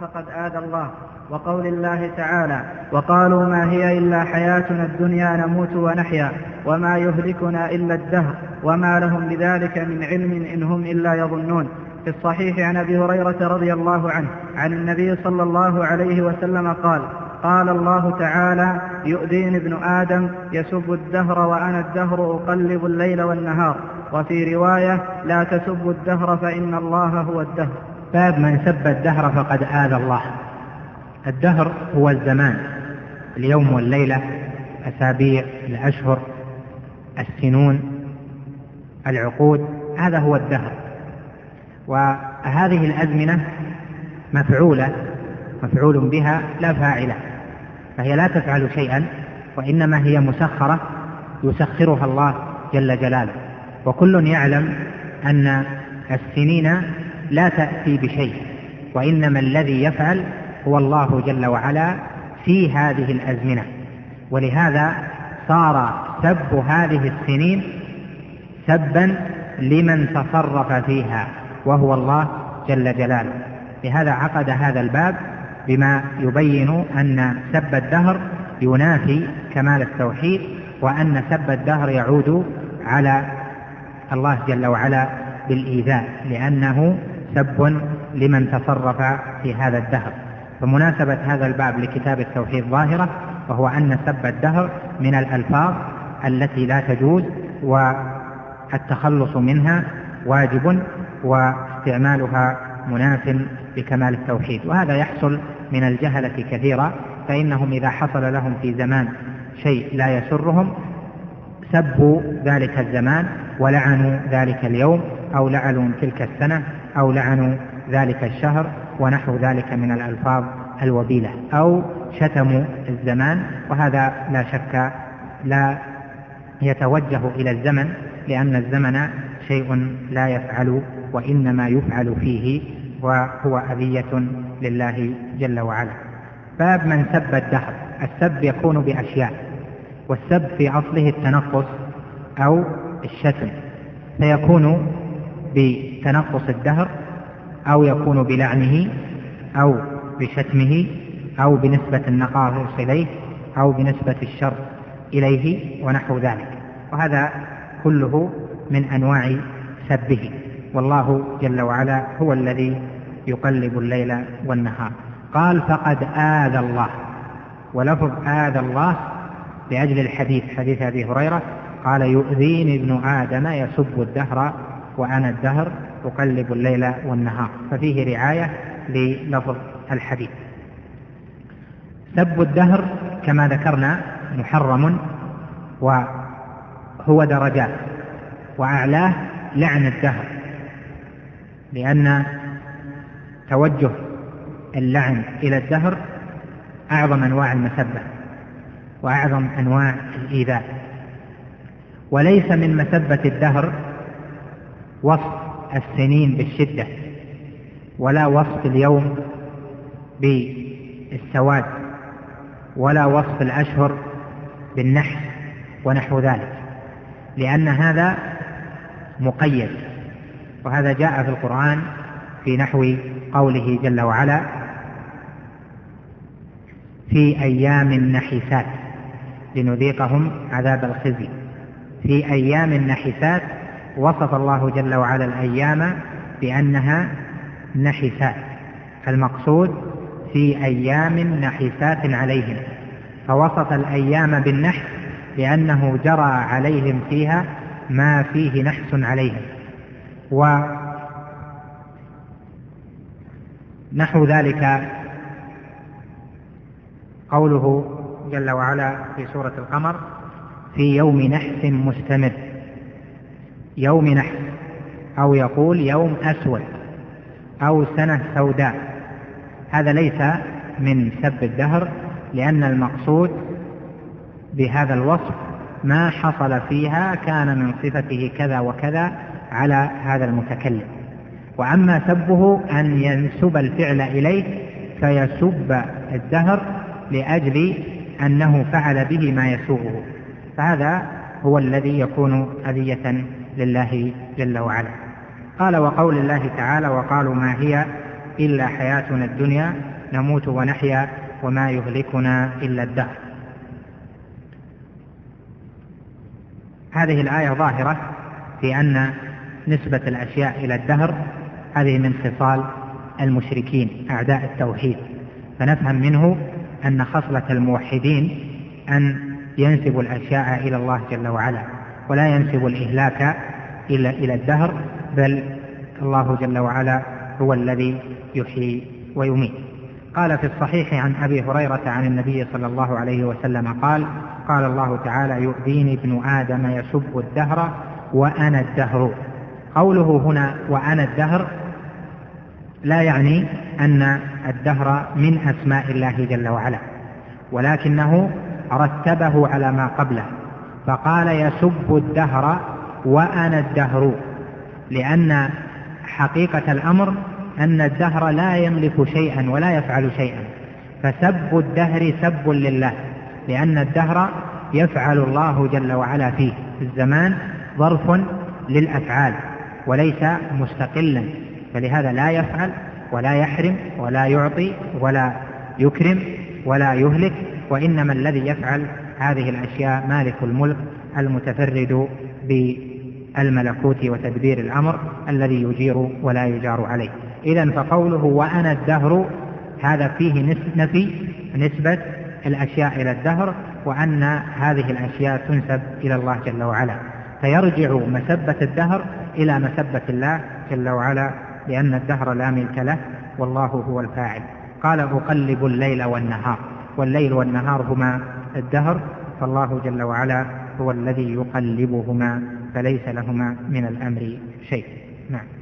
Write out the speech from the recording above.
فقد آذى الله وقول الله تعالى وقالوا ما هي إلا حياتنا الدنيا نموت ونحيا وما يهلكنا إلا الدهر وما لهم بذلك من علم إن هم إلا يظنون. في الصحيح عن أبي هريرة رضي الله عنه عن النبي صلى الله عليه وسلم قال قال الله تعالى يؤذيني ابن آدم يسب الدهر وأنا الدهر أقلب الليل والنهار. وفي رواية لا تسبوا الدهر فإن الله هو الدهر. باب من سب الدهر فقد آذى الله. الدهر هو الزمان اليوم والليلة أسابيع الأشهر السنون العقود هذا هو الدهر. وهذه الأزمنة مفعولة مفعول بها لا فاعلة فهي لا تفعل شيئا وإنما هي مسخرة يسخرها الله جل جلاله. وكل يعلم أن السنين لا تأتي بشيء وإنما الذي يفعل هو الله جل وعلا في هذه الأزمنة. ولهذا صار سب هذه السنين سبا لمن تصرف فيها وهو الله جل جلاله. لهذا عقد هذا الباب بما يبين أن سب الدهر ينافي كمال التوحيد وأن سب الدهر يعود على الله جل وعلا بالإيذاء لأنه سب لمن تصرف في هذا الدهر. فمناسبة هذا الباب لكتاب التوحيد ظاهرة وهو أن سب الدهر من الألفاظ التي لا تجوز والتخلص منها واجب واستعمالها مناف بكمال التوحيد. وهذا يحصل من الجهلة كثيرا فإنهم إذا حصل لهم في زمان شيء لا يسرهم سبوا ذلك الزمان ولعنوا ذلك اليوم أو لعنوا تلك السنة أو لعنوا ذلك الشهر ونحو ذلك من الألفاظ الوبيلة أو شتموا الزمان وهذا لا شك لا يتوجه إلى الزمن لأن الزمن شيء لا يفعل وإنما يفعل فيه وهو أذية لله جل وعلا. باب من سب الدهر السب يكون بأشياء والسب في أصله التنقص أو الشتم فيكون بتنقص الدهر أو يكون بلعنه أو بشتمه أو بنسبة النقائص إليه أو بنسبة الشر إليه ونحو ذلك. وهذا كله من أنواع سبه. والله جل وعلا هو الذي يقلب الليل والنهار. قال فقد آذى الله. ولفظ آذى الله لأجل الحديث حديث أبي هريرة قال يؤذيني ابن آدم يسب الدهر وأنا الدهر أقلب الليل والنهار. ففيه رعاية للفظ الحديث. سب الدهر كما ذكرنا محرم وهو درجات وأعلاه لعن الدهر لأن توجه اللعن إلى الدهر أعظم أنواع المسبة وأعظم أنواع الإيذاء. وليس من مسبة الدهر وصف السنين بالشدة ولا وصف اليوم بالسواد ولا وصف الأشهر بالنحس ونحو ذلك لأن هذا مقيد وهذا جاء في القرآن في نحو قوله جل وعلا في أيام نحسات لنذيقهم عذاب الخزي في أيام نحسات وصف الله جل وعلا الأيام بأنها نحسات المقصود في أيام نحسات عليهم فوصف الأيام بالنحس لأنه جرى عليهم فيها ما فيه نحس عليهم ونحو ذلك قوله جل وعلا في سورة القمر في يوم نحس مستمر يوم نحس أو يقول يوم أسود أو سنة سوداء. هذا ليس من سب الدهر لأن المقصود بهذا الوصف ما حصل فيها كان من صفته كذا وكذا على هذا المتكلم. وأما سبه أن ينسب الفعل إليه فيسب الدهر لأجل أنه فعل به ما يسوءه فهذا هو الذي يكون أذية لله جل وعلا. قال وقول الله تعالى وقالوا ما هي إلا حياتنا الدنيا نموت ونحيا وما يهلكنا إلا الدهر. هذه الآية ظاهرة في أن نسبة الأشياء إلى الدهر هذه من خصال المشركين أعداء التوحيد. فنفهم منه أن خصلة الموحدين أن ينسب الأشياء إلى الله جل وعلا. ولا ينسب الإهلاك إلى إلى الدهر بل الله جل وعلا هو الذي يحيي ويميت. قال في الصحيح عن أبي هريرة عن النبي صلى الله عليه وسلم قال قال الله تعالى يؤذيني ابن آدم يسب الدهر وأنا الدهر. قوله هنا وأنا الدهر لا يعني أن الدهر من أسماء الله جل وعلا ولكنه رتبه على ما قبله. فقال يسب الدهر وأنا الدهر لأن حقيقة الأمر أن الدهر لا يملك شيئا ولا يفعل شيئا. فسب الدهر سب لله لأن الدهر يفعل الله جل وعلا فيه. الزمان ظرف للأفعال وليس مستقلا فلهذا لا يفعل ولا يحرم ولا يعطي ولا يكرم ولا يهلك وإنما الذي يفعل هذه الأشياء مالك الملك المتفرد بالملكوت وتدبير الأمر الذي يجير ولا يجار عليه. إذا فقوله وأنا الدهر هذا فيه نفي نسبة الأشياء إلى الدهر وأن هذه الأشياء تنسب إلى الله جل وعلا. فيرجع مسبة الدهر إلى مسبة الله جل وعلا لأن الدهر لا ملك له والله هو الفاعل. قال أقلب الليل والنهار. والليل والنهار هما الدهر فالله جل وعلا هو الذي يقلبهما فليس لهما من الأمر شيء. نعم.